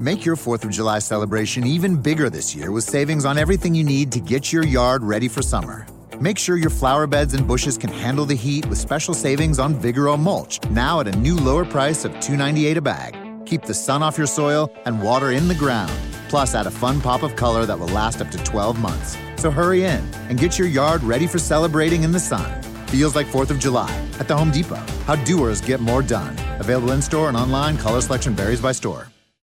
Make your 4th of July celebration even bigger this year with savings on everything you need to get your yard ready for summer. Make sure your flower beds and bushes can handle the heat with special savings on Vigoro mulch, now at a new lower price of $2.98 a bag. Keep the sun off your soil and water in the ground. Plus, add a fun pop of color that will last up to 12 months. So hurry in and get your yard ready for celebrating in the sun. Feels like 4th of July at the Home Depot. How doers get more done. Available in store and online. Color selection varies by store.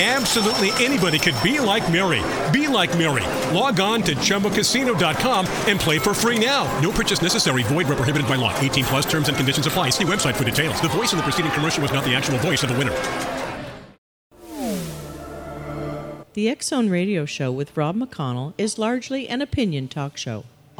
Absolutely anybody could be like Mary. Be like Mary. Log on to ChumbaCasino.com and play for free now. No purchase necessary. Void where prohibited by law. 18 plus terms and conditions apply. See website for details. The voice in the preceding commercial was not the actual voice of the winner. The X Zone Radio Show with Rob McConnell is largely an opinion talk show.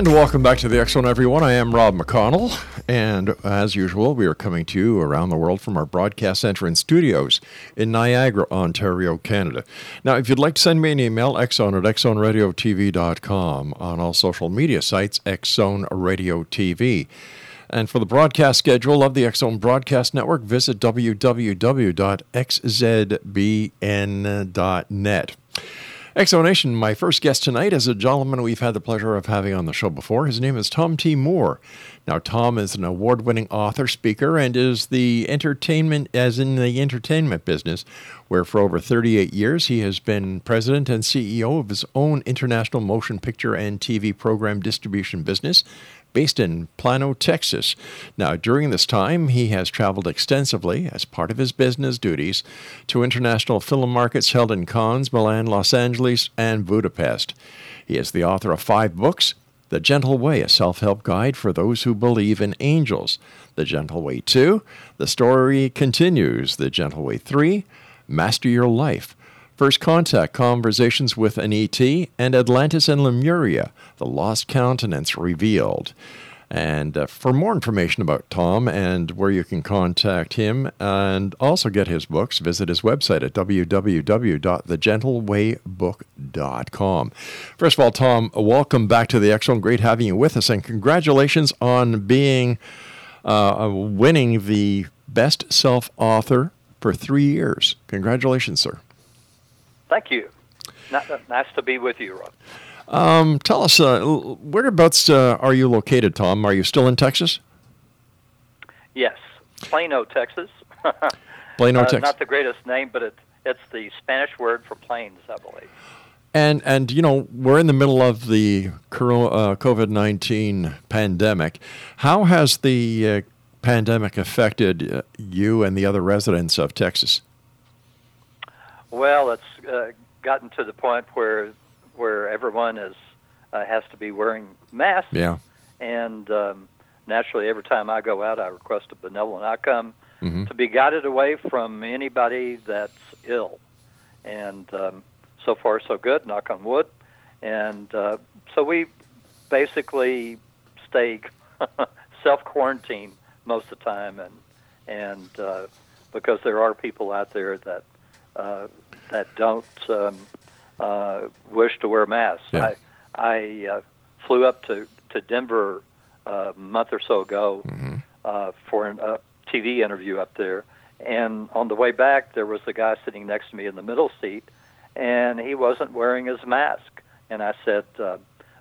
And welcome back to the Zone, everyone. I am Rob McConnell, and as usual, we are coming to you around the world from our broadcast center and studios in Niagara, Ontario, Canada. Now, if you'd like to send me an email, xzone at xzoneradiotv.com, on all social media sites, xzone radio TV. And for the broadcast schedule of the X Zone Broadcast Network, visit www.xzbn.net. Exonation, my first guest tonight is a gentleman we've had the pleasure of having on the show before. His name is Tom T. Moore. Now, Tom is an award winning author, speaker, and is the entertainment, as in the entertainment business, where for over 38 years he has been president and CEO of his own international motion picture and TV program distribution business based in Plano, Texas. Now, during this time, he has traveled extensively as part of his business duties to international film markets held in Cannes, Milan, Los Angeles, and Budapest. He is the author of five books The Gentle Way, a self help guide for those who believe in angels. The Gentle Way 2, The Story Continues. The Gentle Way 3, Master Your Life. First Contact Conversations with an ET, and Atlantis and Lemuria, The Lost Continents Revealed. And uh, for more information about Tom and where you can contact him and also get his books, visit his website at www.thegentleWaybook.com. First of all, Tom, welcome back to the Zone. Great having you with us, and congratulations on being uh, winning the Best Self Author for three years. Congratulations, sir. Thank you. Nice to be with you, Rob. Um, tell us, uh, whereabouts uh, are you located, Tom? Are you still in Texas? Yes, Plano, Texas. Plano, Uh, Texas. Not the greatest name, but it, it's the Spanish word for plains, I believe. And and you know we're in the middle of the COVID nineteen pandemic. How has the uh, pandemic affected uh, you and the other residents of Texas? Well, it's uh, gotten to the point where where everyone is uh, has to be wearing masks. Yeah. And um, naturally, every time I go out, I request a benevolent outcome Mhm. to be guided away from anybody that's ill. And um, so far, so good. Knock on wood. And uh, so we basically stay self quarantine most of the time, and and uh, because there are people out there that uh, that don't um, uh, wish to wear masks. Yeah. I I uh, flew up to to Denver uh, a month or so ago uh, for a uh, TV interview up there, and on the way back there was a guy sitting next to me in the middle seat, and he wasn't wearing his mask, and I said. Uh,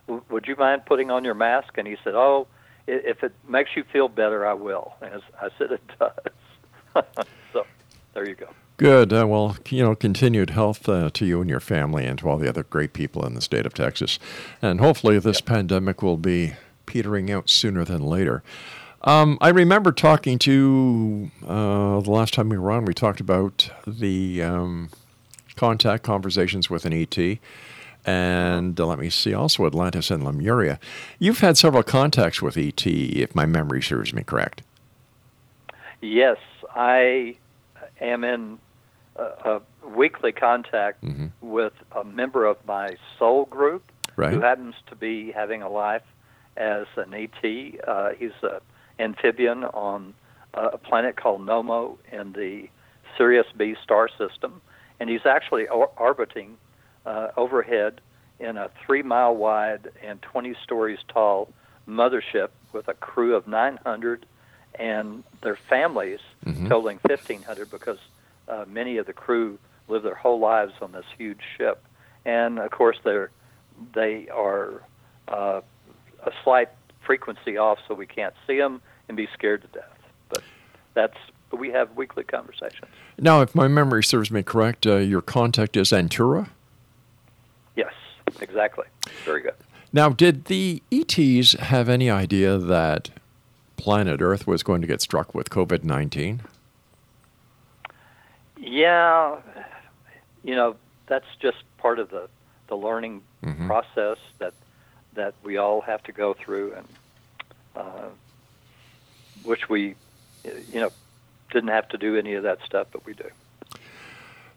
"W- would you mind putting on your mask? And he said, "Oh, if it makes you feel better, I will." And I said, "It does." so there you go. Good. Uh, well, you know, continued health uh, to you and your family and to all the other great people in the state of Texas. And hopefully this pandemic will be petering out sooner than later. Um, I remember talking to, uh, the last time we were on, we talked about the um, contact conversations with an ET. And uh, let me see, also Atlantis and Lemuria. You've had several contacts with ET, if my memory serves me correct. Yes, I am in a, a weekly contact with a member of my soul group Right. who happens to be having a life as an ET. Uh, he's an amphibian on a planet called Nomo in the Sirius B star system, and he's actually or- orbiting uh, overhead in a three mile wide and 20 stories tall mothership with a crew of 900 and their families totaling 1,500 because uh, many of the crew live their whole lives on this huge ship. And of course, they're, they are uh, a slight frequency off, so we can't see them and be scared to death. But that's we have weekly conversations. Now, if my memory serves me correct, uh, your contact is Antura? Yes, exactly. Very good. Now, did the ETs have any idea that planet Earth was going to get struck with COVID 19? Yeah, you know that's just part of the the learning process that that we all have to go through, and uh, which we, you know, didn't have to do any of that stuff, but we do.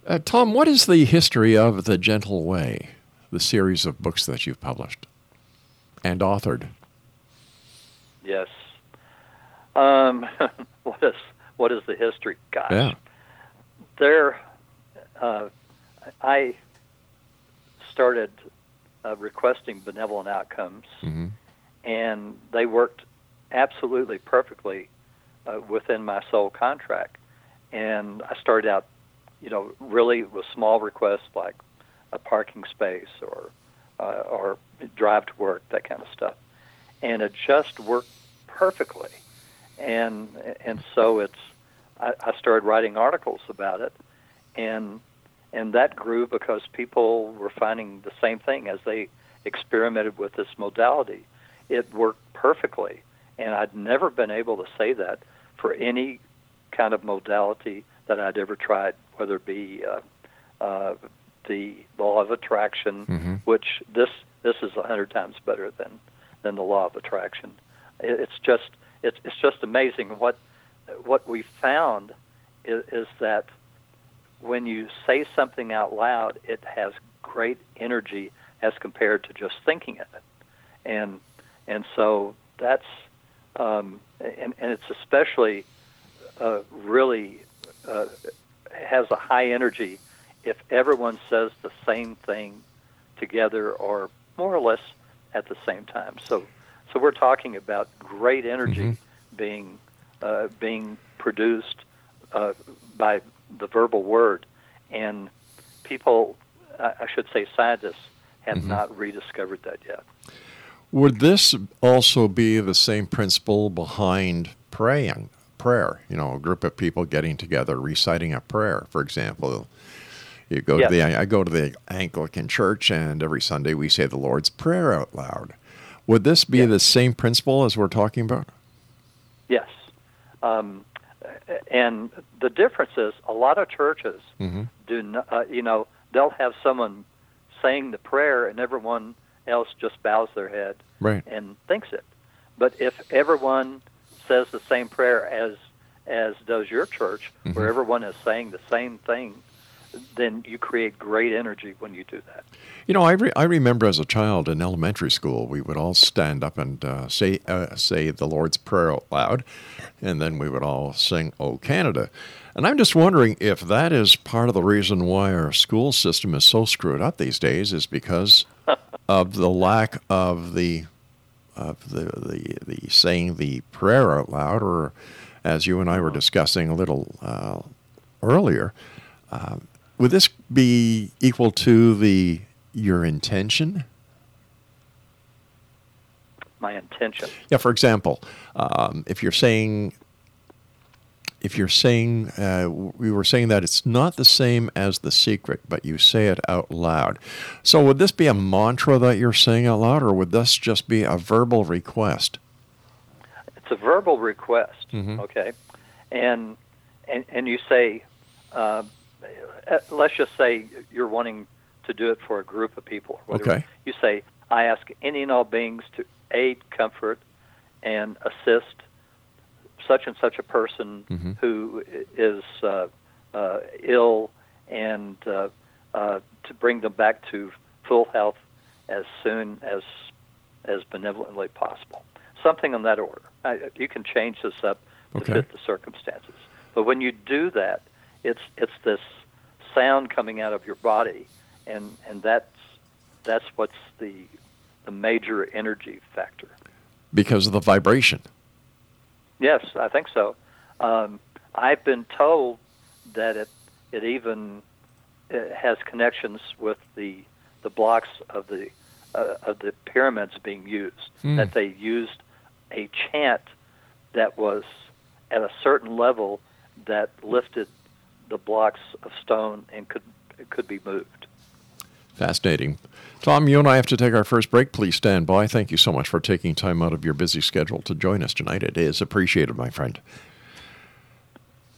Uh, Tom, what is the history of The Gentle Way, the series of books that you've published and authored? Yes. Um, what is what is the history? Gosh, Yeah. There. Uh, I started uh, requesting benevolent outcomes, Mhm. and they worked absolutely perfectly uh, within my soul contract. And I started out, you know, really with small requests like a parking space or uh, or drive to work, that kind of stuff, and it just worked perfectly. And and so it's I, I started writing articles about it, and and that grew because people were finding the same thing as they experimented with this modality. It worked perfectly, and I'd never been able to say that for any kind of modality that I'd ever tried, whether it be uh, uh, the law of attraction, Mhm. which this this is a hundred times better than than the law of attraction. It, it's just it's it's just amazing what what we found is, is that when you say something out loud, it has great energy as compared to just thinking of it, and and so that's um, and and it's especially uh, really uh, has a high energy if everyone says the same thing together or more or less at the same time. So so we're talking about great energy being uh, being produced uh, by the verbal word, and people, I should say, scientists have not rediscovered that yet. Would this also be the same principle behind praying, prayer? You know, a group of people getting together, reciting a prayer, for example. You go Yes. to the I go to the Anglican church, and every Sunday we say the Lord's Prayer out loud. Would this be Yeah. the same principle as we're talking about? Um, and the difference is a lot of churches Mhm. do not, uh, you know, they'll have someone saying the prayer and everyone else just bows their head Right. and thinks it. But if everyone says the same prayer as as does your church, where everyone is saying the same thing, then you create great energy when you do that. You know, I, re- I remember as a child in elementary school, we would all stand up and uh, say uh, say the Lord's Prayer out loud, and then we would all sing "O Canada." And I'm just wondering if that is part of the reason why our school system is so screwed up these days is because of the lack of the of the, the the saying the prayer out loud, or as you and I were discussing a little uh, earlier, uh, would this be equal to the your intention? My intention. Yeah. For example, um, if you're saying if you're saying uh, we were saying that it's not the same as the secret, but you say it out loud. So would this be a mantra that you're saying out loud, or would this just be a verbal request? It's a verbal request. Mhm. Okay, and and and you say, uh, let's just say you're wanting to do it for a group of people. Okay. You say, I ask any and all beings to aid, comfort, and assist such and such a person Mhm. who is uh, uh, ill, and uh, uh, to bring them back to full health as soon as as benevolently possible. Something in that order. I, you can change this up to Okay. fit the circumstances. But when you do that, it's it's this sound coming out of your body, and and that's that's what's the the major energy factor. Because of the vibration. Yes, I think so. Um, I've been told that it it even uh has connections with the the blocks of the uh, of the pyramids being used. Hmm. That they used a chant that was at a certain level that lifted the blocks of stone and could could be moved. Fascinating. Tom, you and I have to take our first break. Please stand by. Thank you so much for taking time out of your busy schedule to join us tonight. It is appreciated, my friend.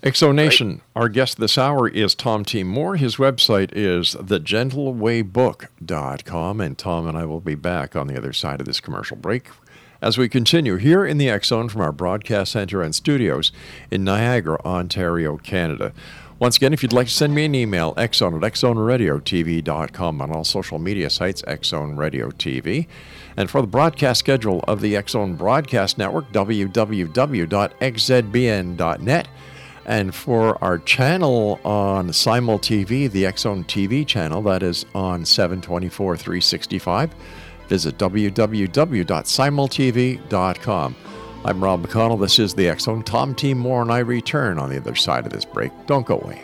Exonation, our guest this hour is Tom T. Moore. His website is thegentlewaybook.com, and Tom and I will be back on the other side of this commercial break as we continue here in the X Zone from our broadcast center and studios in Niagara, Ontario, Canada. Once again, if you'd like to send me an email, xzone at xzoneradiotv.com on all social media sites, Xzone Radio TV. And for the broadcast schedule of the Xzone Broadcast Network, www.xzbn.net. And for our channel on Simul TV, the Xzone TV channel, that is on 724 365, visit www.simultv.com. I'm Rob McConnell. This is the Zone. Tom T. Moore and I return on the other side of this break. Don't go away.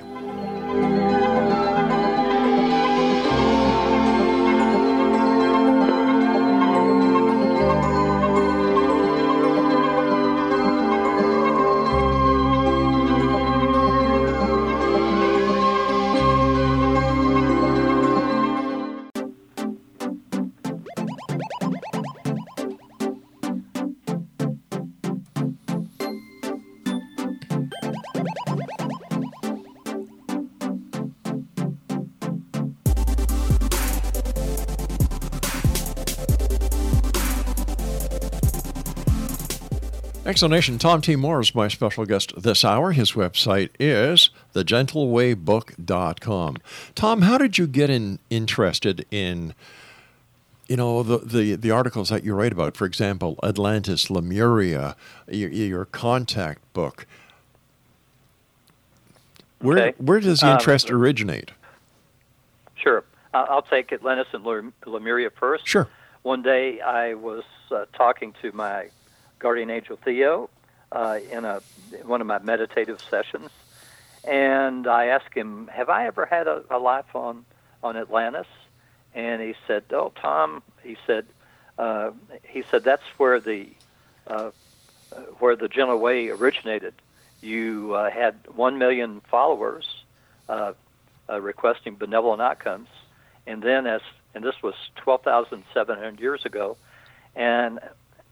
Tom T. Moore is my special guest this hour. His website is thegentlewaybook.com. Tom, how did you get in, interested in you know the, the the articles that you write about for example atlantis lemuria your, your contact book where Okay. where does the Um, interest originate Sure. Uh, I'll take Atlantis and Lemuria first. Sure. One day I was uh, talking to my guardian angel Theo uh, in a one of my meditative sessions, and I asked him, "Have I ever had a, a life on on Atlantis?" And he said, "Oh, Tom," he said, uh, "he said that's where the uh, where the gentle way originated. You uh, had one million followers." Uh, uh, requesting benevolent outcomes. And then, as and this was 12,700 years ago, and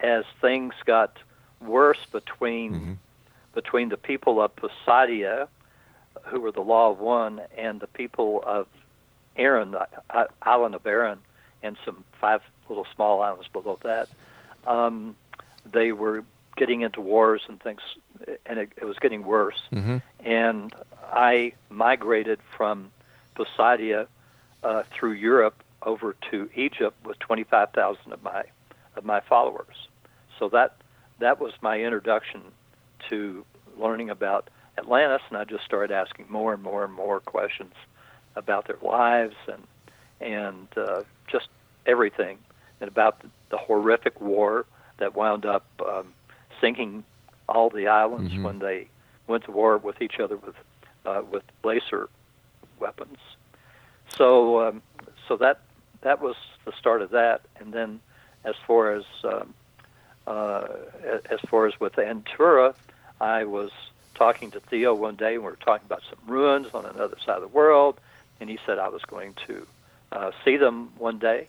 as things got worse between between the people of Poseidia, who were the Law of One, and the people of Aaron, the island of Aaron, and some five little small islands below that, um, they were getting into wars and things, and it, it was getting worse mm-hmm. and I migrated from Poseidia uh, through Europe over to Egypt with 25,000 of my of my followers. So that that was my introduction to learning about Atlantis, and I just started asking more and more and more questions about their lives and and uh, just everything, and about the, the horrific war that wound up um, sinking all the islands Mhm. when they went to war with each other with uh, with laser weapons. So um, so that that was the start of that, and then as far as um, uh, as far as with Antura, I was talking to Theo one day, and we were talking about some ruins on another side of the world, and he said I was going to uh, see them one day,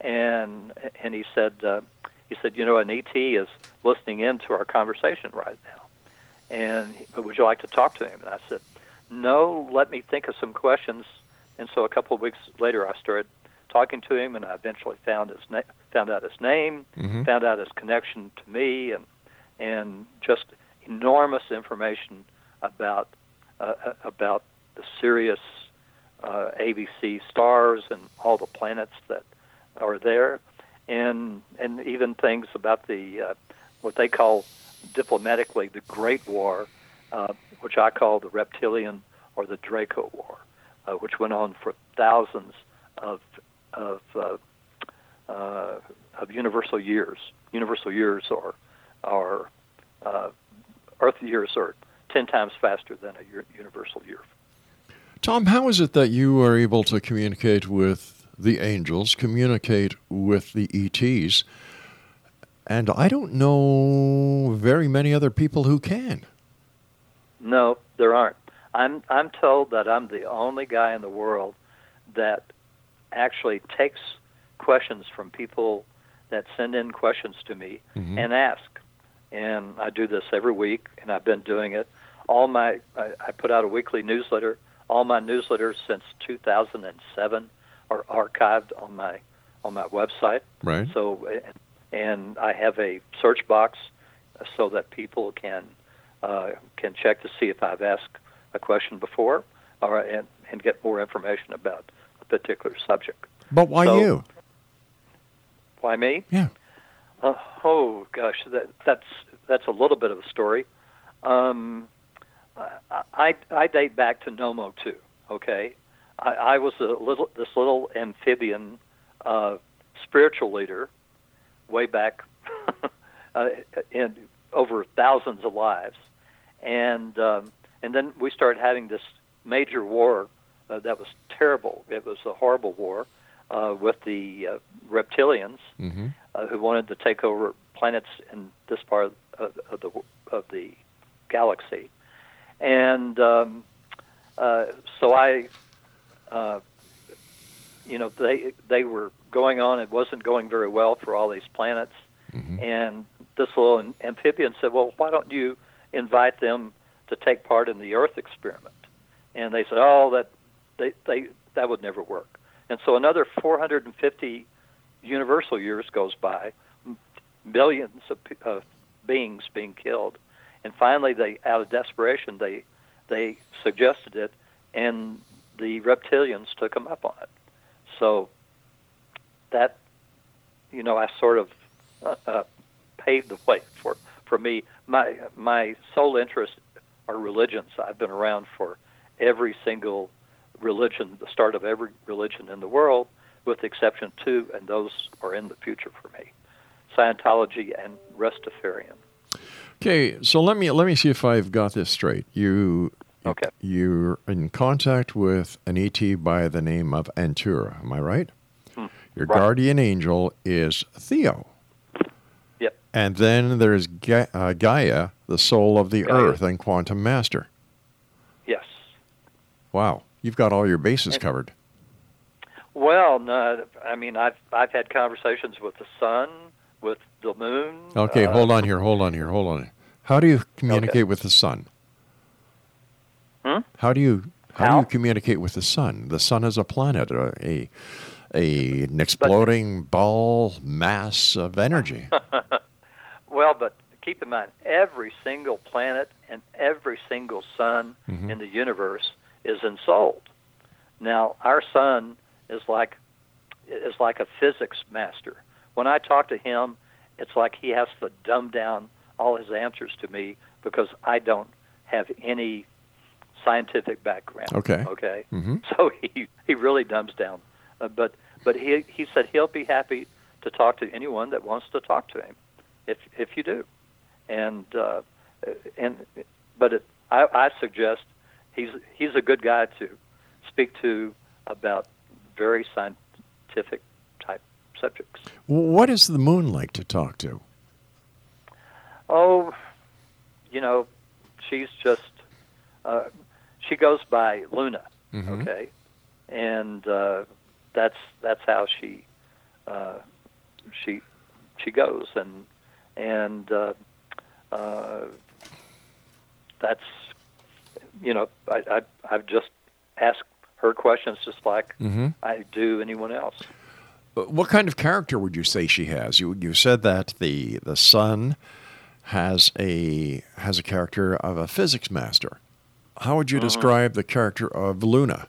and and he said uh, he said you know an ET is listening in to our conversation right now, and would you like to talk to him? And I said no, let me think of some questions, and so a couple of weeks later I started talking to him, and I eventually found his na- found out his name, Mhm. found out his connection to me, and and just enormous information about uh, about the Sirius uh, ABC stars and all the planets that are there, and and even things about the uh, what they call diplomatically the Great War, uh, which I call the Reptilian or the Draco War, uh, which went on for thousands of of uh, uh, of universal years. Universal years are are uh, Earth years are ten times faster than a universal year. Tom, how is it that you are able to communicate with the angels, communicate with the ETs, and I don't know very many other people who can? No, there aren't. I'm I'm told that I'm the only guy in the world that actually takes questions from people that send in questions to me Mhm. and ask. And I do this every week, and I've been doing it. All my I, I put out a weekly newsletter. All my newsletters since 2007 are archived on my on my website. Right. So, and- I have a search box so that people can uh, can check to see if I've asked a question before, or and, and get more information about particular subject. But why So- you? Why me? Yeah. Uh, oh gosh, that that's that's a little bit of a story. Um, I, I date back to Nomo too. Okay, I, I was a little this little amphibian uh, spiritual leader way back uh, in over thousands of lives, and um, and then we started having this major war uh, that was terrible. It was a horrible war uh, with the uh, reptilians Mm-hmm. uh, who wanted to take over planets in this part of, of the of the galaxy, and um, uh, so I, uh, you know, they they were going on. It wasn't going very well for all these planets, Mhm. and this little amphibian said, "Well, why don't you invite them to take part in the Earth experiment?" And they said, "Oh, that they they that would never work." And so another 450 universal years goes by, m- billions of pe- of beings being killed, and finally, they out of desperation they they suggested it, and the reptilians took them up on it. So that you know, I sort of uh, uh, paved the way for for me. My my sole interest are religions. I've been around for every single religion, the start of every religion in the world, with the exception of two, and those are in the future for me: Scientology and Rastafarian. Okay, so let me let me see if I've got this straight. You Okay. you're in contact with an ET by the name of Antura. Am I right? Hmm, Your right. guardian angel is Theo. Yep. And then there's Ga- uh, Gaia, the soul of the Gaia. earth and quantum master. Yes. Wow, you've got all your bases And- covered. Well, no, I mean, I've I've had conversations with the sun, with the moon. Okay, uh, hold on here, hold on here, hold on. How do you communicate with the sun? Hmm? How do you how, do you communicate with the sun? The sun is a planet, a a, a an exploding ball mass of energy. Well, but keep in mind, every single planet and every single sun Mhm. in the universe is ensouled. Now, our sun is like is like a physics master. When I talk to him, it's like he has to dumb down all his answers to me because I don't have any scientific background. Okay. Okay. Mhm. So he he really dumbs down, uh, but but he he said he'll be happy to talk to anyone that wants to talk to him, if if you do, and uh, and but it, I I suggest he's he's a good guy to speak to about very scientific type subjects. What is the moon like to talk to? Oh, you know, she's just uh, she goes by Luna, Mhm. okay, and uh, that's that's how she uh, she she goes, and and uh, uh, that's you know I, I I've just asked her questions just like Mhm. I do anyone else. What kind of character would you say she has? You you said that the the sun has a has a character of a physics master. How would you Mhm. describe the character of Luna?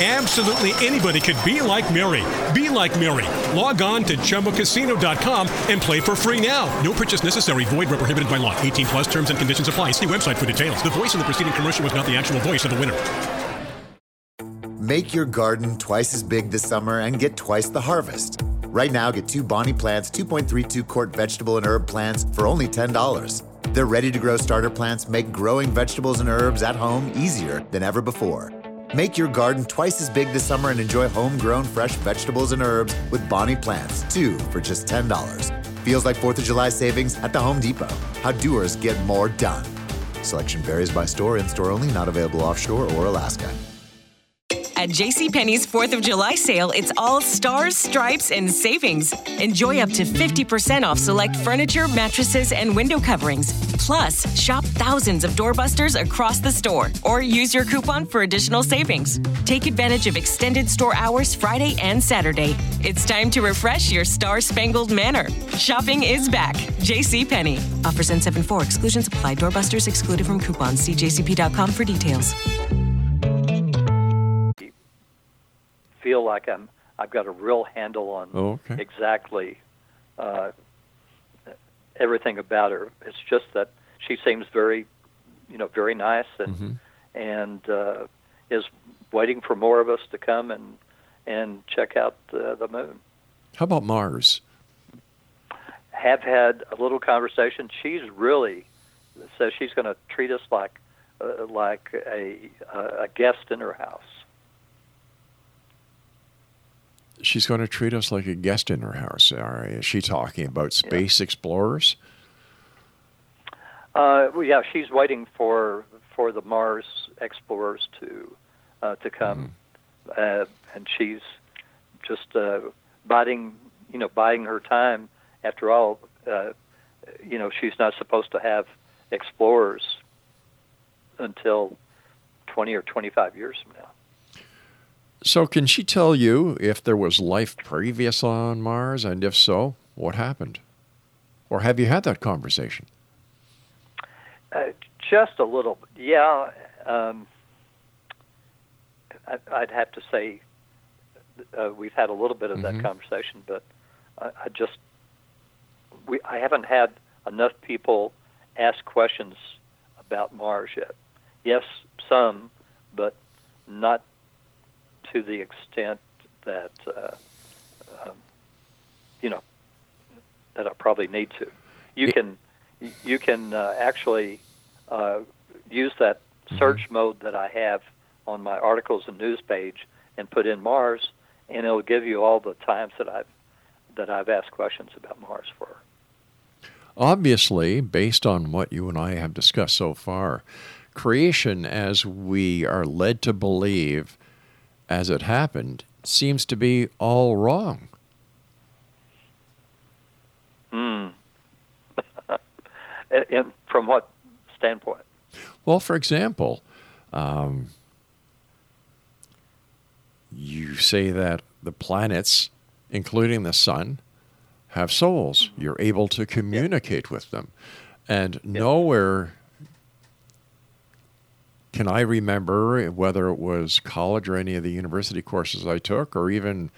Absolutely anybody could be like Mary. Be like Mary. Log on to ChumbaCasino.com and play for free now. No purchase necessary. Void where prohibited by law. 18 plus terms and conditions apply. See website for details. The voice in the preceding commercial was not the actual voice of the winner. Make your garden twice as big this summer and get twice the harvest. Right now, get two Bonnie plants, 2.32 quart vegetable and herb plants for only $10. Their ready to grow starter plants make growing vegetables and herbs at home easier than ever before. Make your garden twice as big this summer and enjoy homegrown fresh vegetables and herbs with Bonnie plants, two for just $10. Feels like 4th of July savings at the Home Depot. How doers get more done. Selection varies by store, in store only, not available offshore or Alaska. At JCPenney's 4th of July sale, it's all stars, stripes, and savings. Enjoy up to 50% off select furniture, mattresses, and window coverings. Plus, shop thousands of doorbusters across the store or use your coupon for additional savings. Take advantage of extended store hours Friday and Saturday. It's time to refresh your star spangled manor. Shopping is back. JCPenney. Offers N74 exclusions apply. Doorbusters excluded from coupons. See jcp.com for details. Feel like I'm I've got a real handle on Oh, okay. exactly uh, everything about her. It's just that she seems very, you know, very nice and Mm-hmm. and uh, is waiting for more of us to come and and check out uh, the moon. How about Mars? Have had a little conversation. She's really says she's going to treat us like uh, like a a guest in her house. She's going to treat us like a guest in her house. Is she talking about space explorers? Uh, well, yeah, she's waiting for for the Mars explorers to uh, to come, uh, and she's just uh, biding, you know, biding her time. After all, uh, you know, she's not supposed to have explorers until twenty or twenty five years from now. So, can she tell you if there was life previous on Mars, and if so, what happened? Or have you had that conversation? Uh, just a little, yeah. Um, I, I'd have to say uh, we've had a little bit of Mhm. that conversation, but I, I just we I haven't had enough people ask questions about Mars yet. Yes, some, but not to the extent that uh, um, you know that I probably need to. You can you can uh, actually uh, use that search mode that I have on my articles and news page and put in Mars, and it'll give you all the times that I've that I've asked questions about Mars for. Obviously, based on what you and I have discussed so far, creation as we are led to believe as it happened seems to be all wrong. Hmm. and, and from what standpoint? Well, for example, um, you say that the planets, including the sun, have souls. You're able to communicate with them. And nowhere can I remember whether it was college or any of the university courses I took, or even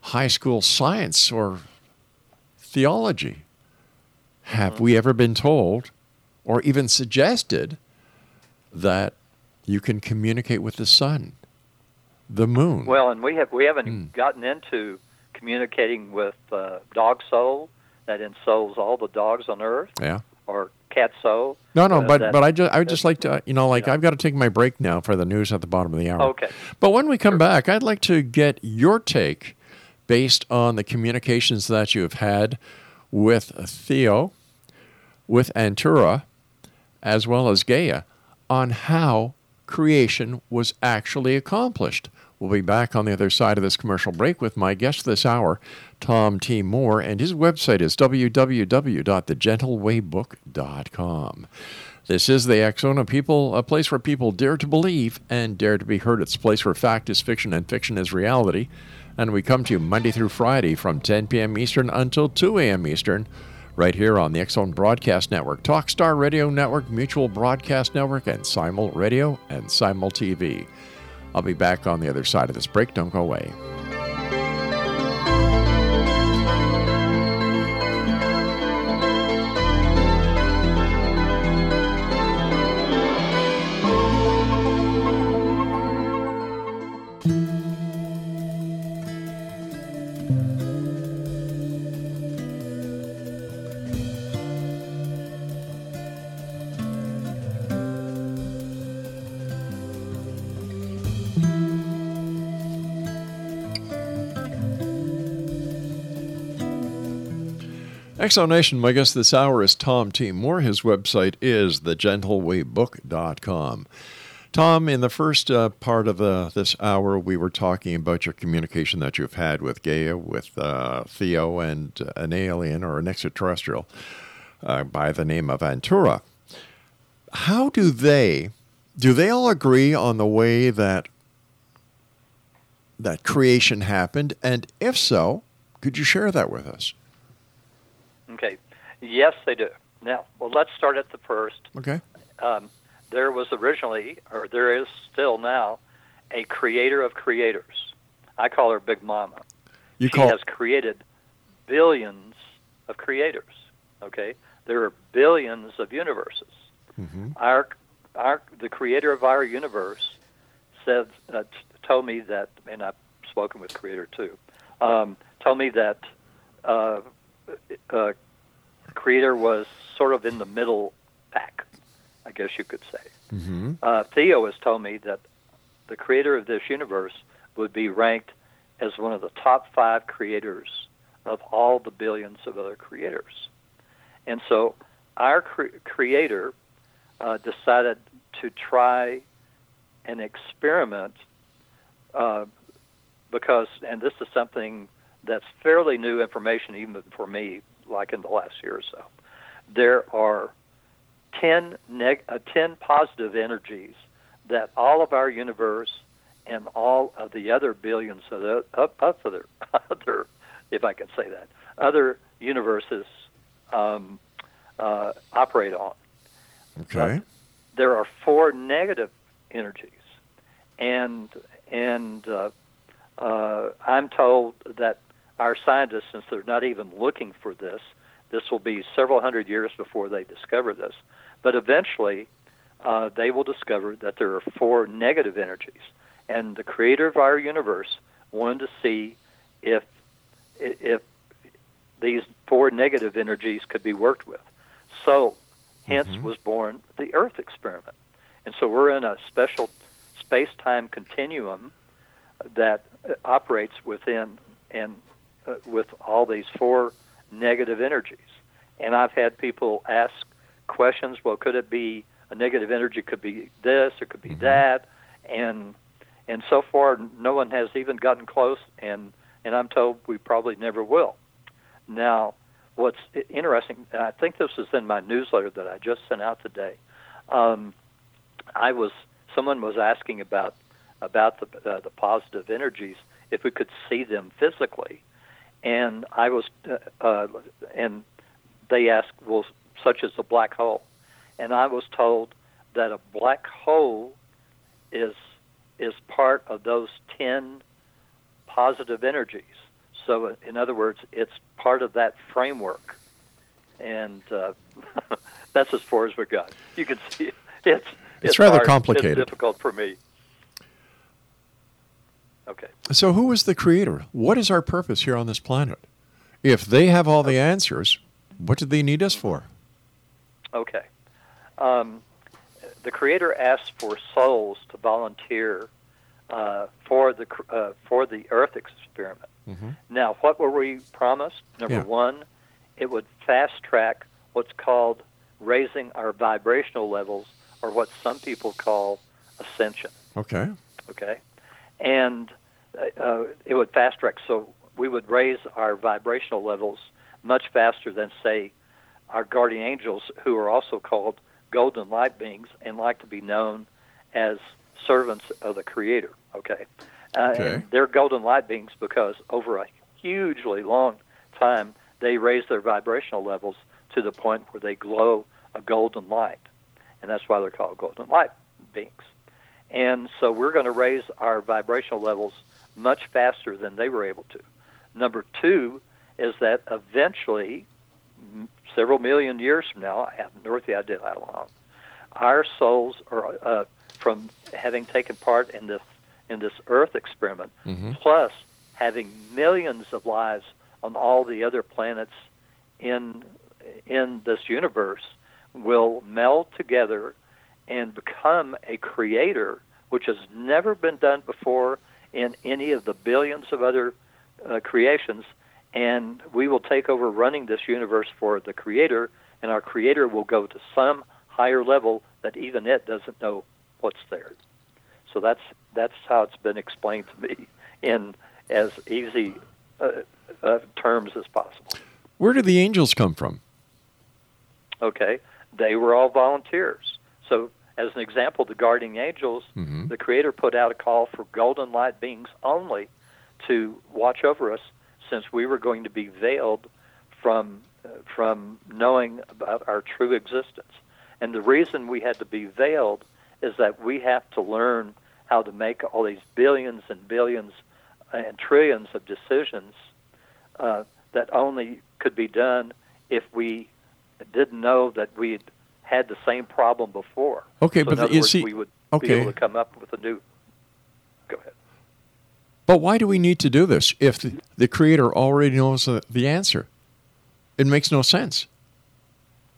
high school science or theology. Have we ever been told or even suggested that you can communicate with the sun, the moon? Well, and we have we haven't Hmm. gotten into communicating with uh, dog soul that ensouls all the dogs on Earth, yeah. or cat soul. No, no, uh, but that- but I just I would just like to you know like I've got to take my break now for the news at the bottom of the hour. Okay. But when we come back, I'd like to get your take based on the communications that you have had with Theo, with Antura, as well as Gaia, on how creation was actually accomplished. We'll be back on the other side of this commercial break with my guest this hour, Tom T. Moore, and his website is www.thegentleWaybook.com. This is the X Zone, a people, a place where people dare to believe and dare to be heard. It's a place where fact is fiction and fiction is reality. And we come to you Monday through Friday from 10 p.m. Eastern until 2 a.m. Eastern, right here on the X Zone Broadcast Network, Talkstar Radio Network, Mutual Broadcast Network, and Simul Radio and Simul TV. I'll be back on the other side of this break. Don't go away. Exonation, my guest this hour is Tom T. Moore. His website is thegentleWaybook.com. Tom, in the first uh, part of uh, this hour, we were talking about your communication that you've had with Gaia, with uh, Theo, and uh, an alien or an extraterrestrial uh, by the name of Antura. How do they, do they all agree on the way that that creation happened? And if so, could you share that with us? Okay. Yes, they do. Now, well, let's start at the first. Okay. Um, there was originally, or there is still now, a creator of creators. I call her Big Mama. You she call has created billions of creators. Okay, there are billions of universes. Mhm. Our, our, the creator of our universe said, uh, t- told me that, and I've spoken with Creator too. Um, told me that uh, uh, Creator was sort of in the middle pack, I guess you could say. hmm Uh, Theo has told me that the creator of this universe would be ranked as one of the top five creators of all the billions of other creators. And so our cre- creator uh, decided to try an experiment uh, because, and this is something that's fairly new information even for me, like in the last year or so. There are 10, neg- uh, 10 positive energies that all of our universe and all of the other billions of the of other, other, if I can say that, other universes um, uh, operate on. Okay. There are four negative energies, and and uh, uh, I'm told that our scientists, since they're not even looking for this, this will be several hundred years before they discover this. But eventually, uh, they will discover that there are four negative energies, and the creator of our universe wanted to see if if these four negative energies could be worked with. So, hence was born the Earth experiment. And so we're in a special space-time continuum that operates within and with all these four negative energies. And I've had people ask questions. Well, could it be a negative energy? Could be this, or could be that, and and so far no one has even gotten close. And and I'm told we probably never will. Now, what's interesting, and I think this is in my newsletter that I just sent out today. Um, I was someone was asking about about the uh, the positive energies if we could see them physically, And I was, uh, uh, and they asked, well, such as a black hole, and I was told that a black hole is is part of those ten positive energies. So, in other words, it's part of that framework, and uh, that's as far as we got. You can see it. it's It's rather hard. complicated. It's difficult for me. Okay. So, who is the creator? What is our purpose here on this planet? If they have all the answers, what do they need us for? Okay. Um, the Creator asked for souls to volunteer uh, for the uh, for the Earth experiment. Now, what were we promised? Number Yeah. one, it would fast track what's called raising our vibrational levels, or what some people call ascension. Okay. Okay, and uh, uh, it would fast track. So we would raise our vibrational levels much faster than, say, our guardian angels, who are also called golden light beings and like to be known as servants of the Creator. Okay, uh, Okay. and they're golden light beings because over a hugely long time they raise their vibrational levels to the point where they glow a golden light, and that's why they're called golden light beings. And so we're going to raise our vibrational levels much faster than they were able to. Number two is that eventually, m- several million years from now, I have no idea how long, our souls are uh, from having taken part in this in this Earth experiment, plus having millions of lives on all the other planets in in this universe, will meld together and become a creator, which has never been done before in any of the billions of other uh, creations. And we will take over running this universe for the creator, and our creator will go to some higher level that even it doesn't know what's there. So that's that's how it's been explained to me in as easy uh, uh, terms as possible. Where do the angels come from? Okay, they were all volunteers. So, as an example, the guardian angels, the Creator put out a call for golden light beings only to watch over us, since we were going to be veiled from uh, from knowing about our true existence. And the reason we had to be veiled is that we have to learn how to make all these billions and billions and trillions of decisions uh, that only could be done if we didn't know that we had the same problem before. Okay, So but in other you words, see- we would okay. be able to come up with a new. Go ahead. But why do we need to do this if the, the creator already knows the, the answer? It makes no sense.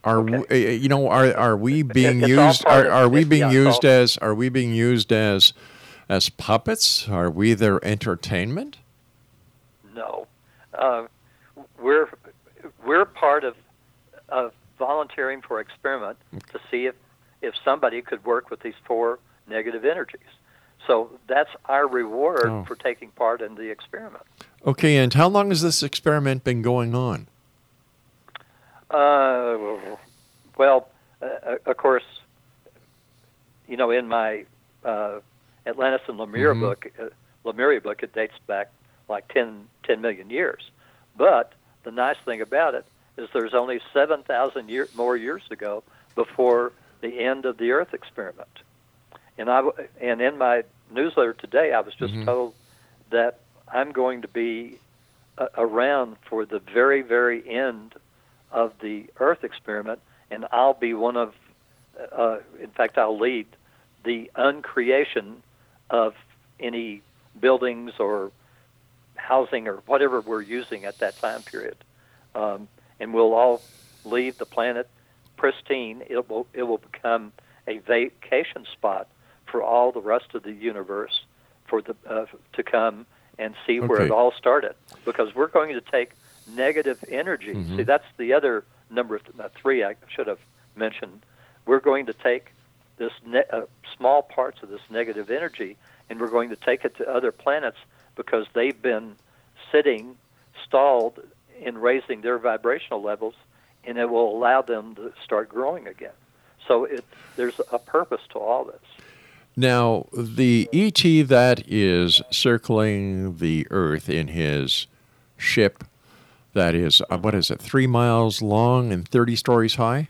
Are we, uh, you know are are we being it's used are, are we being yeah, used as are we being used as as puppets? Are we their entertainment? No, uh, we're we're part of of volunteering for experiment to see if if somebody could work with these four negative energies. So that's our reward Oh. for taking part in the experiment. Okay, and how long has this experiment been going on? Uh, well, uh, of course, you know, in my uh, Atlantis and Lemuria Mhm. book, uh, Lemuria book, it dates back like 10, 10 million years. But the nice thing about it is there's only 7,000 year, more years ago before the end of the Earth experiment. And I and in my newsletter today, I was just Mhm. told that I'm going to be uh, around for the very, very end of the Earth experiment, and I'll be one of, uh, in fact, I'll lead the uncreation of any buildings or housing or whatever we're using at that time period. Um, and we'll all leave the planet pristine. It will, it will become a vacation spot for all the rest of the universe for the uh, to come and see where it all started. Because we're going to take negative energy. Mhm. See, that's the other number th- uh, three I should have mentioned. We're going to take this ne- uh, small parts of this negative energy, and we're going to take it to other planets because they've been sitting stalled in raising their vibrational levels, and it will allow them to start growing again. So it, there's a purpose to all this. Now, the ET that is circling the Earth in his ship that is, uh, what is it, three miles long and 30 stories high?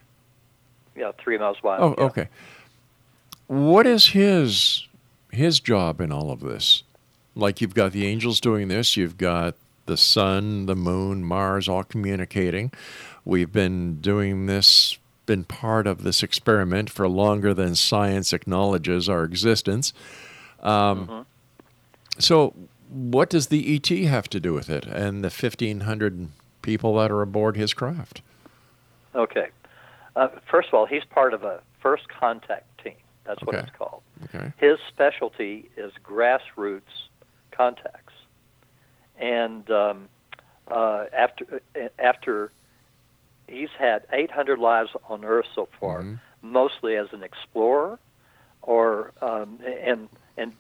Yeah, three miles wide. Oh, yeah. okay. What is his his job in all of this? Like you've got the angels doing this, you've got the sun, the moon, Mars all communicating. We've been doing this, been part of this experiment for longer than science acknowledges our existence. Um, Mm-hmm. So, what does the ET have to do with it and the 1,500 people that are aboard his craft? Okay. Uh, first of all, he's part of a first contact team. That's what it's called. Okay. His specialty is grassroots contacts, and um, uh, after uh, after he's had 800 lives on Earth so far, mostly as an explorer, or um, and and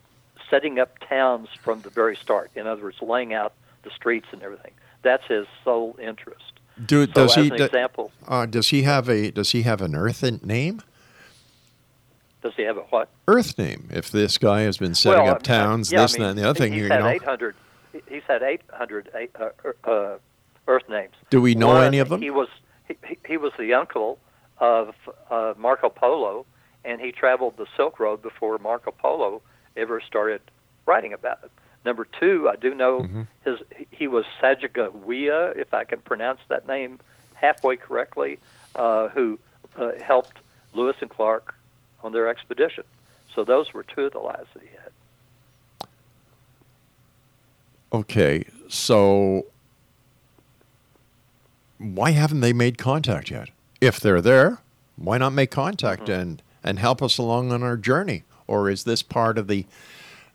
setting up towns from the very start. In other words, laying out the streets and everything. That's his sole interest. Do, So does he an do- example, uh, does he have a does he have an Earth name? does he have a what? Earth name. If this guy has been setting well, up towns, yeah, this I mean, and that, and the other thing, he's you had know, 800. He's had 800 eight- uh, uh, Earth names. Do we know One, any of them? He was he, he- was the uncle of uh, Marco Polo, and he traveled the Silk Road before Marco Polo ever started writing about it. Number two, I do know Mm-hmm. his he was Sajagawiya, if I can pronounce that name halfway correctly, uh, who uh, helped Lewis and Clark on their expedition. So those were two of the lives that he had. Okay, so why haven't they made contact yet? If they're there, why not make contact Mm-hmm. and and help us along on our journey? Or is this part of the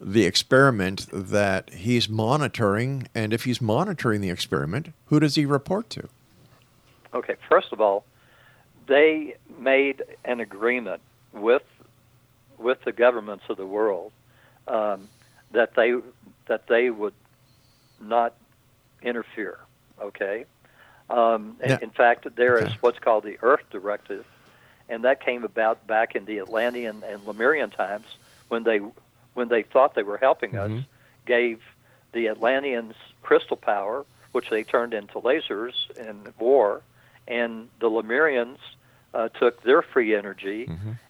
the experiment that he's monitoring? And if he's monitoring the experiment, who does he report to? Okay, first of all, they made an agreement with with the governments of the world um, that they that they would not interfere. Okay, um, in- in fact, there is what's called the Earth Directive, and that came about back in the Atlantean and Lemurian times when they when they thought they were helping us, gave the Atlanteans crystal power, which they turned into lasers in war, and the Lemurians uh, took their free energy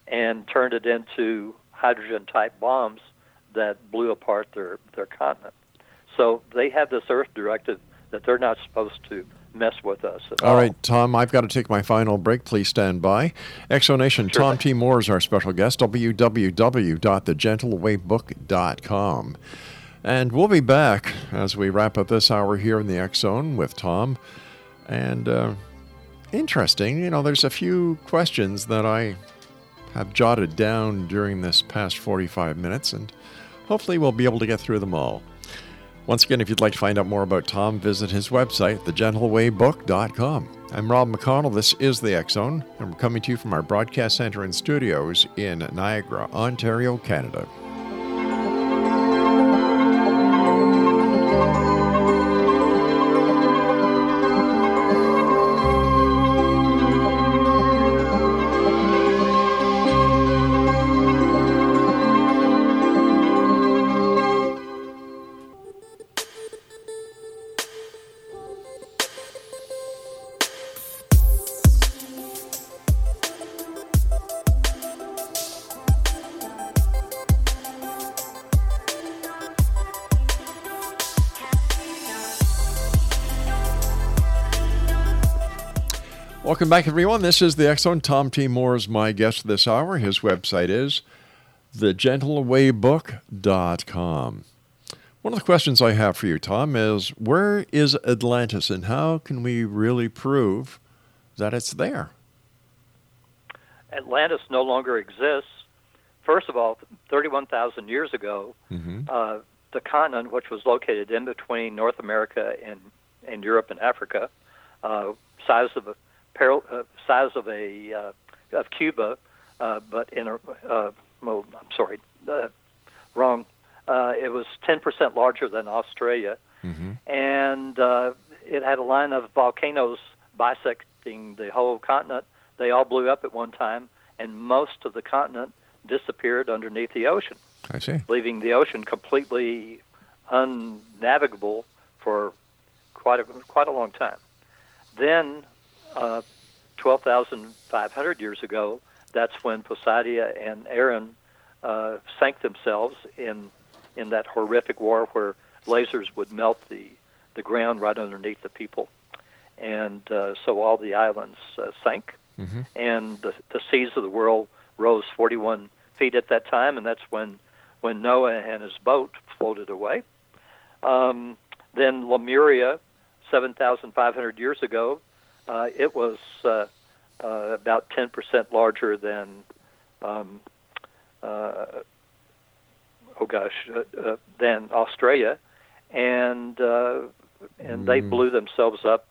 and turned it into hydrogen type bombs that blew apart their, their continent. So they have this Earth directive that they're not supposed to mess with us all. All right, Tom, I've got to take my final break. Please stand by. Exonation, Sure Tom. T. Moore is our special guest, www.thegentlewaybook.com. And we'll be back as we wrap up this hour here in the X Zone with Tom. And uh, interesting, you know, there's a few questions that I have jotted down during this past 45 minutes, and hopefully we'll be able to get through them all. Once again, if you'd like to find out more about Tom, visit his website, thegentlewaybook.com. I'm Rob McConnell. This is the Zone, and we're coming to you from our broadcast center and studios in Niagara, Ontario, Canada. Welcome back, everyone. This is the Zone. Tom T. Moore is my guest this hour. His website is thegentlewaybook.com. One of the questions I have for you, Tom, is where is Atlantis and how can we really prove that it's there? Atlantis no longer exists. First of all, 31,000 years ago, uh, the continent, which was located in between North America and, and Europe and Africa, uh, size of a paral- uh, size of a uh, of Cuba, uh, but in a uh, well, I'm sorry, uh, wrong. Uh, it was 10% larger than Australia, and uh, it had a line of volcanoes bisecting the whole continent. They all blew up at one time, and most of the continent disappeared underneath the ocean, I see. leaving the ocean completely unnavigable for quite a quite a long time. then, uh, 12,500 years ago, that's when Poseidon and Aaron uh, sank themselves in in that horrific war where lasers would melt the the ground right underneath the people, and uh, so all the islands uh, sank, Mm-hmm. and the, the seas of the world rose 41 feet at that time, and that's when when Noah and his boat floated away. Um, then Lemuria, 7,500 years ago, uh, it was uh, uh, about 10% larger than, um, uh, oh gosh, uh, uh, than Australia, and uh, and they Mm. blew themselves up.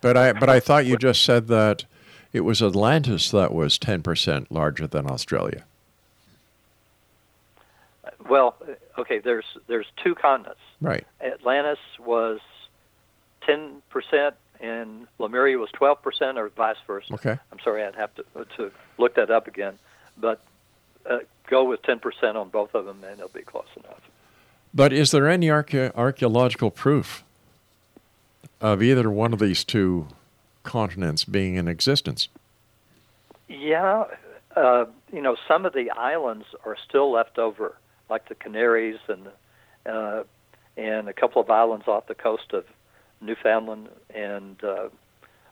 But I but I thought you just said that it was Atlantis that was ten percent larger than Australia. Well, okay, there's there's two continents. Right. Atlantis was 10% and Lemuria was 12% or vice versa. Okay. I'm sorry, I'd have to to look that up again, but uh, go with 10% on both of them and it'll be close enough. But is there any archae- archaeological proof of either one of these two continents being in existence? Yeah, uh, you know, some of the islands are still left over, like the Canaries and uh, and a couple of islands off the coast of Newfoundland and uh,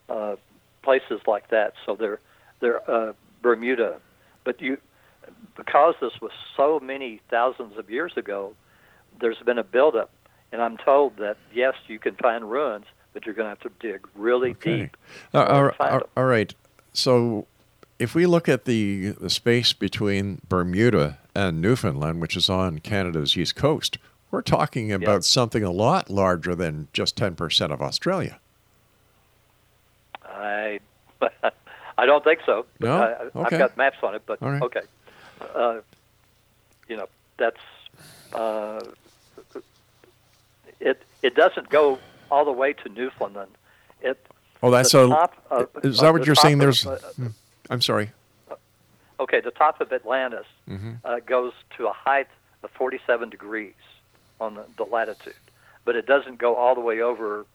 uh, places like that. So they're they're uh, Bermuda, but you because this was so many thousands of years ago, there's been a buildup, and I'm told that yes, you can find ruins, but you're going to have to dig really deep. Uh, all- all- all right. So, if we look at the the space between Bermuda and Newfoundland, which is on Canada's east coast, we're talking about something a lot larger than just ten percent of Australia. I I don't think so. No? I, Okay. I've got maps on it, but right. okay. Uh, you know, that's uh, it. It doesn't go all the way to Newfoundland. It. Oh, that's top of- is that what you're saying? of, There's. uh, Hmm. I'm sorry. okay, the top of Atlantis Mhm. uh, goes to a height of 47 degrees on the, latitude, but it doesn't go all the way over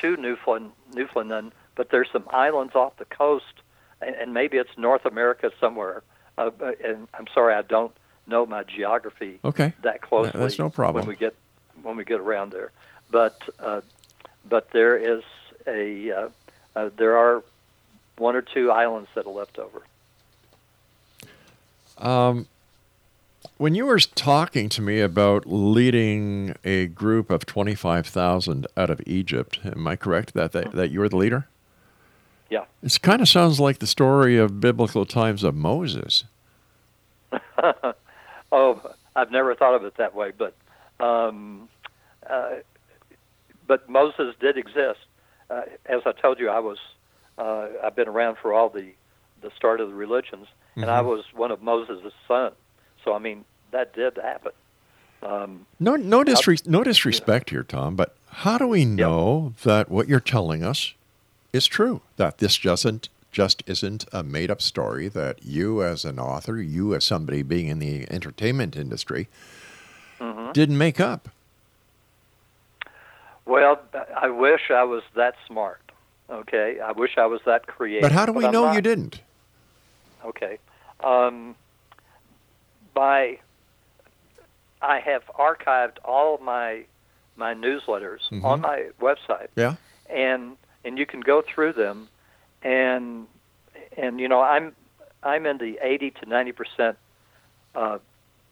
to Newfoundland, Newfoundland. But there's some islands off the coast, and, and maybe it's North America somewhere. Uh, and I'm sorry, I don't know my geography Okay. that closely. That's no problem. When we get when we get around there, but uh, but there is a uh, uh, there are one or two islands that are left over. Um, when you were talking to me about leading a group of 25,000 out of Egypt, am I correct that, that, that you're the leader? Yeah. It kind of sounds like the story of biblical times of Moses. oh, I've never thought of it that way, but um, uh, but Moses did exist. Uh, as I told you, I was uh, I've been around for all the the start of the religions, and I Mhm. was one of Moses' sons. So I mean, that did happen. Um, No, no, disre- no disrespect here, Tom, but how do we know that what you're telling us is true? That this doesn't just isn't a made-up story that you, as an author, you as somebody being in the entertainment industry, mhm. didn't make up. Well, I wish I was that smart. Okay, I wish I was that creative. But how do we know not. you didn't? Okay. Um, by I have archived all of my my newsletters Mhm. on my website, Yeah. and and you can go through them, and and you know I'm I'm in the eighty to ninety percent uh,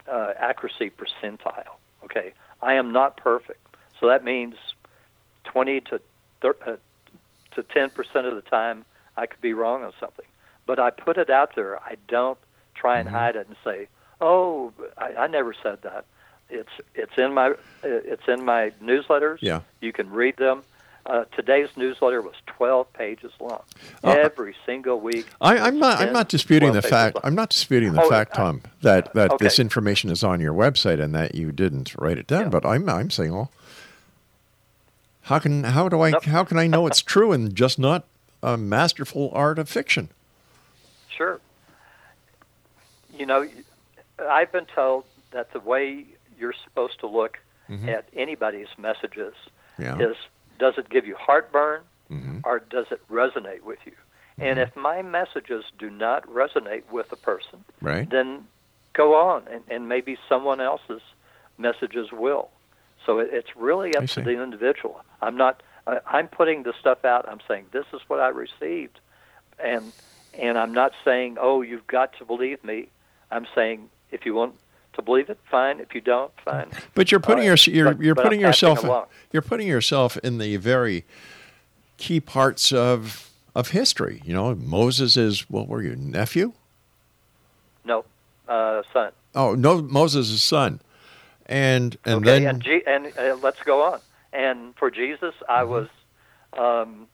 uh, accuracy percentile. Okay, I am not perfect, so that means twenty to thir- uh, to ten percent of the time I could be wrong on something. But I put it out there. I don't try Mm-hmm. and hide it and say, "Oh, I, I never said that." It's it's in my it's in my newsletters. Yeah. You can read them. Uh, today's newsletter was 12 pages long. Uh, Every single week. I, I'm not. I'm not disputing the fact. long. I'm not disputing the Oh, fact, uh, Tom, that that okay. this information is on your website and that you didn't write it down. But I'm I'm saying, well, how can how do I how can I know it's true and just not a masterful art of fiction? Sure. You know, I've been told that the way you're supposed to look Mhm. at anybody's messages Yeah. is does it give you heartburn? or does it resonate with you? And if my messages do not resonate with a person, Right. then go on, and, and maybe someone else's messages will. So it, it's really up to the individual. I'm not. I, I'm putting the stuff out. I'm saying this is what I received, and and I'm not saying, oh, you've got to believe me. I'm saying if you want to believe it, fine. If you don't, fine. But you're putting right. your, you're, But- you're but I'm putting yourself along. you're putting yourself in the very key parts of of history. You know, Moses is what were you nephew? No, uh, son. Oh no, Moses' son, and and okay, then and, G- and uh, let's go on. And for Jesus, I Mm-hmm. was, um,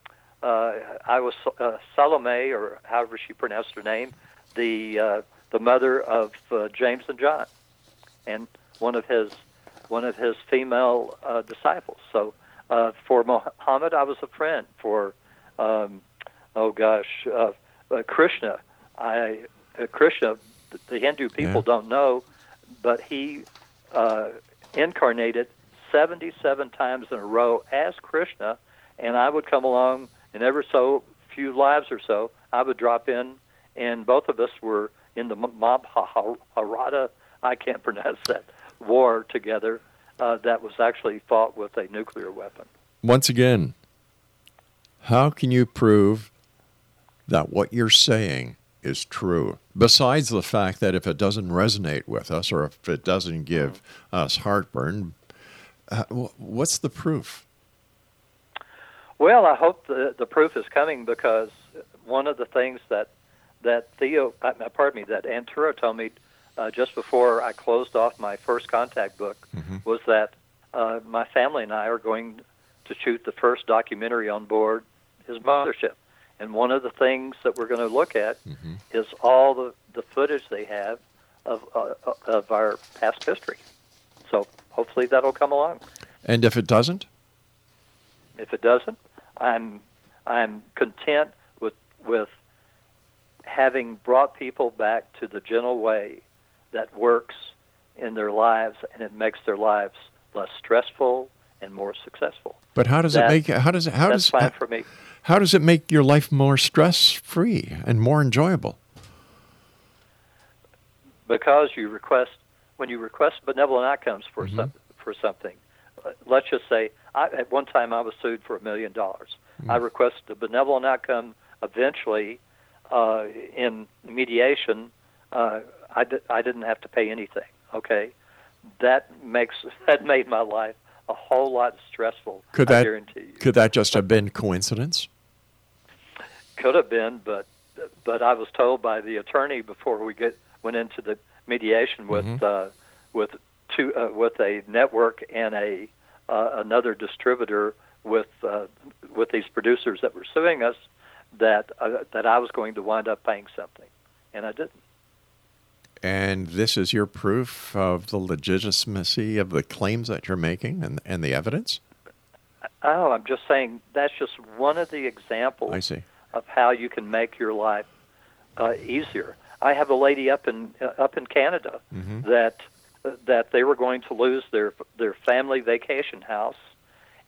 uh, I was uh, Salome, or however she pronounced her name, the uh, the mother of uh, James and John, and one of his one of his female uh, disciples. So uh, for Muhammad, I was a friend. For um, oh gosh, uh, uh, Krishna, I uh, Krishna, the Hindu people Yeah. don't know, but he uh, incarnated 77 times in a row as Krishna, and I would come along, and ever so few lives or so, I would drop in, and both of us were in the Mahabharata, I can't pronounce that, war together uh, that was actually fought with a nuclear weapon. once again, how can you prove that what you're saying is true? Besides the fact that if it doesn't resonate with us or if it doesn't give us heartburn, uh, what's the proof? Well, I hope the the proof is coming because one of the things that that Theo, uh, pardon me, that Antura told me uh, just before I closed off my first contact book was that uh, my family and I are going to shoot the first documentary on board his mothership, and one of the things that we're going to look at is all the the footage they have of uh, of our past history. So hopefully that'll come along. And if it doesn't, If it doesn't, I'm I'm content with with having brought people back to the gentle way that works in their lives and it makes their lives less stressful and more successful. but how does That- it make? How does it? How That's does? fine for me. How does it make your life more stress free and more enjoyable? because you request when you request benevolent outcomes for some, for something. uh, Let's just say I, at one time I was sued for a million dollars. I requested a benevolent outcome. Eventually, uh, in mediation, uh, I, di- I didn't have to pay anything. Okay, that makes that made my life a whole lot stressful. Could I that guarantee you. could that just have been coincidence? Could have been, but but I was told by the attorney before we get went into the mediation with uh, with two uh, with a network and a uh, another distributor with uh, with these producers that were suing us that uh, that I was going to wind up paying something, and I didn't. And this is your proof of the legitimacy of the claims that you're making and and the evidence. Oh, I'm just saying that's just one of the examples I see. of how you can make your life uh, easier. I have a lady up in uh, up in Canada that that they were going to lose their their family vacation house,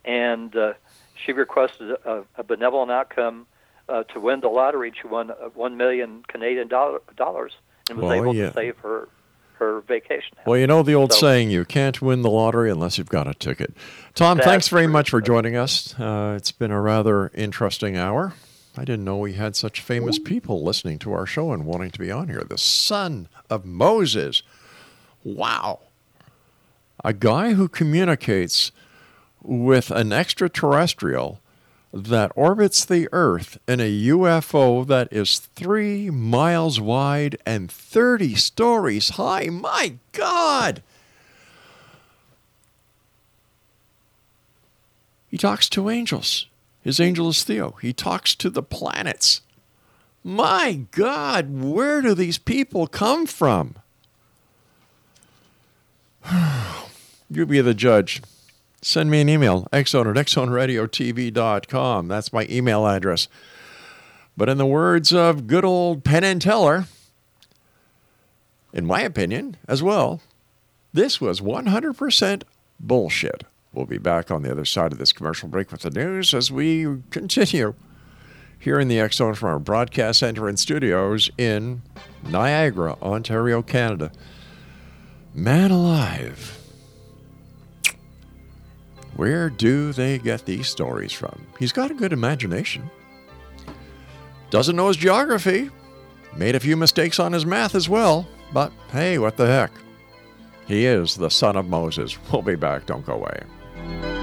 and uh, she requested a, a benevolent outcome uh, to win the lottery. She won uh, one million Canadian dollar, dollars and was Well, able yeah. to save her her vacation. Well, you know the old So- saying, you can't win the lottery unless you've got a ticket. Tom, thanks very much for joining us. Uh, it's been a rather interesting hour. I didn't know we had such famous people listening to our show and wanting to be on here. The son of Moses. Wow. A guy who communicates with an extraterrestrial that orbits the Earth in a UFO that is three miles wide and 30 stories high. My God! He talks to angels. His angel is Theo. He talks to the planets. My God, where do these people come from? you be the judge. Send me an email, xzone at xzoneradiotv.com. That's my email address. But in the words of good old Penn and Teller, in my opinion as well, this was 100% bullshit. We'll be back on the other side of this commercial break with the news as we continue here in the Zone from our broadcast center and studios in Niagara, Ontario, Canada. Man alive. Where do they get these stories from? He's got a good imagination. Doesn't know his geography. Made a few mistakes on his math as well. But hey, what the heck? He is the son of Moses. We'll be back. Don't go away.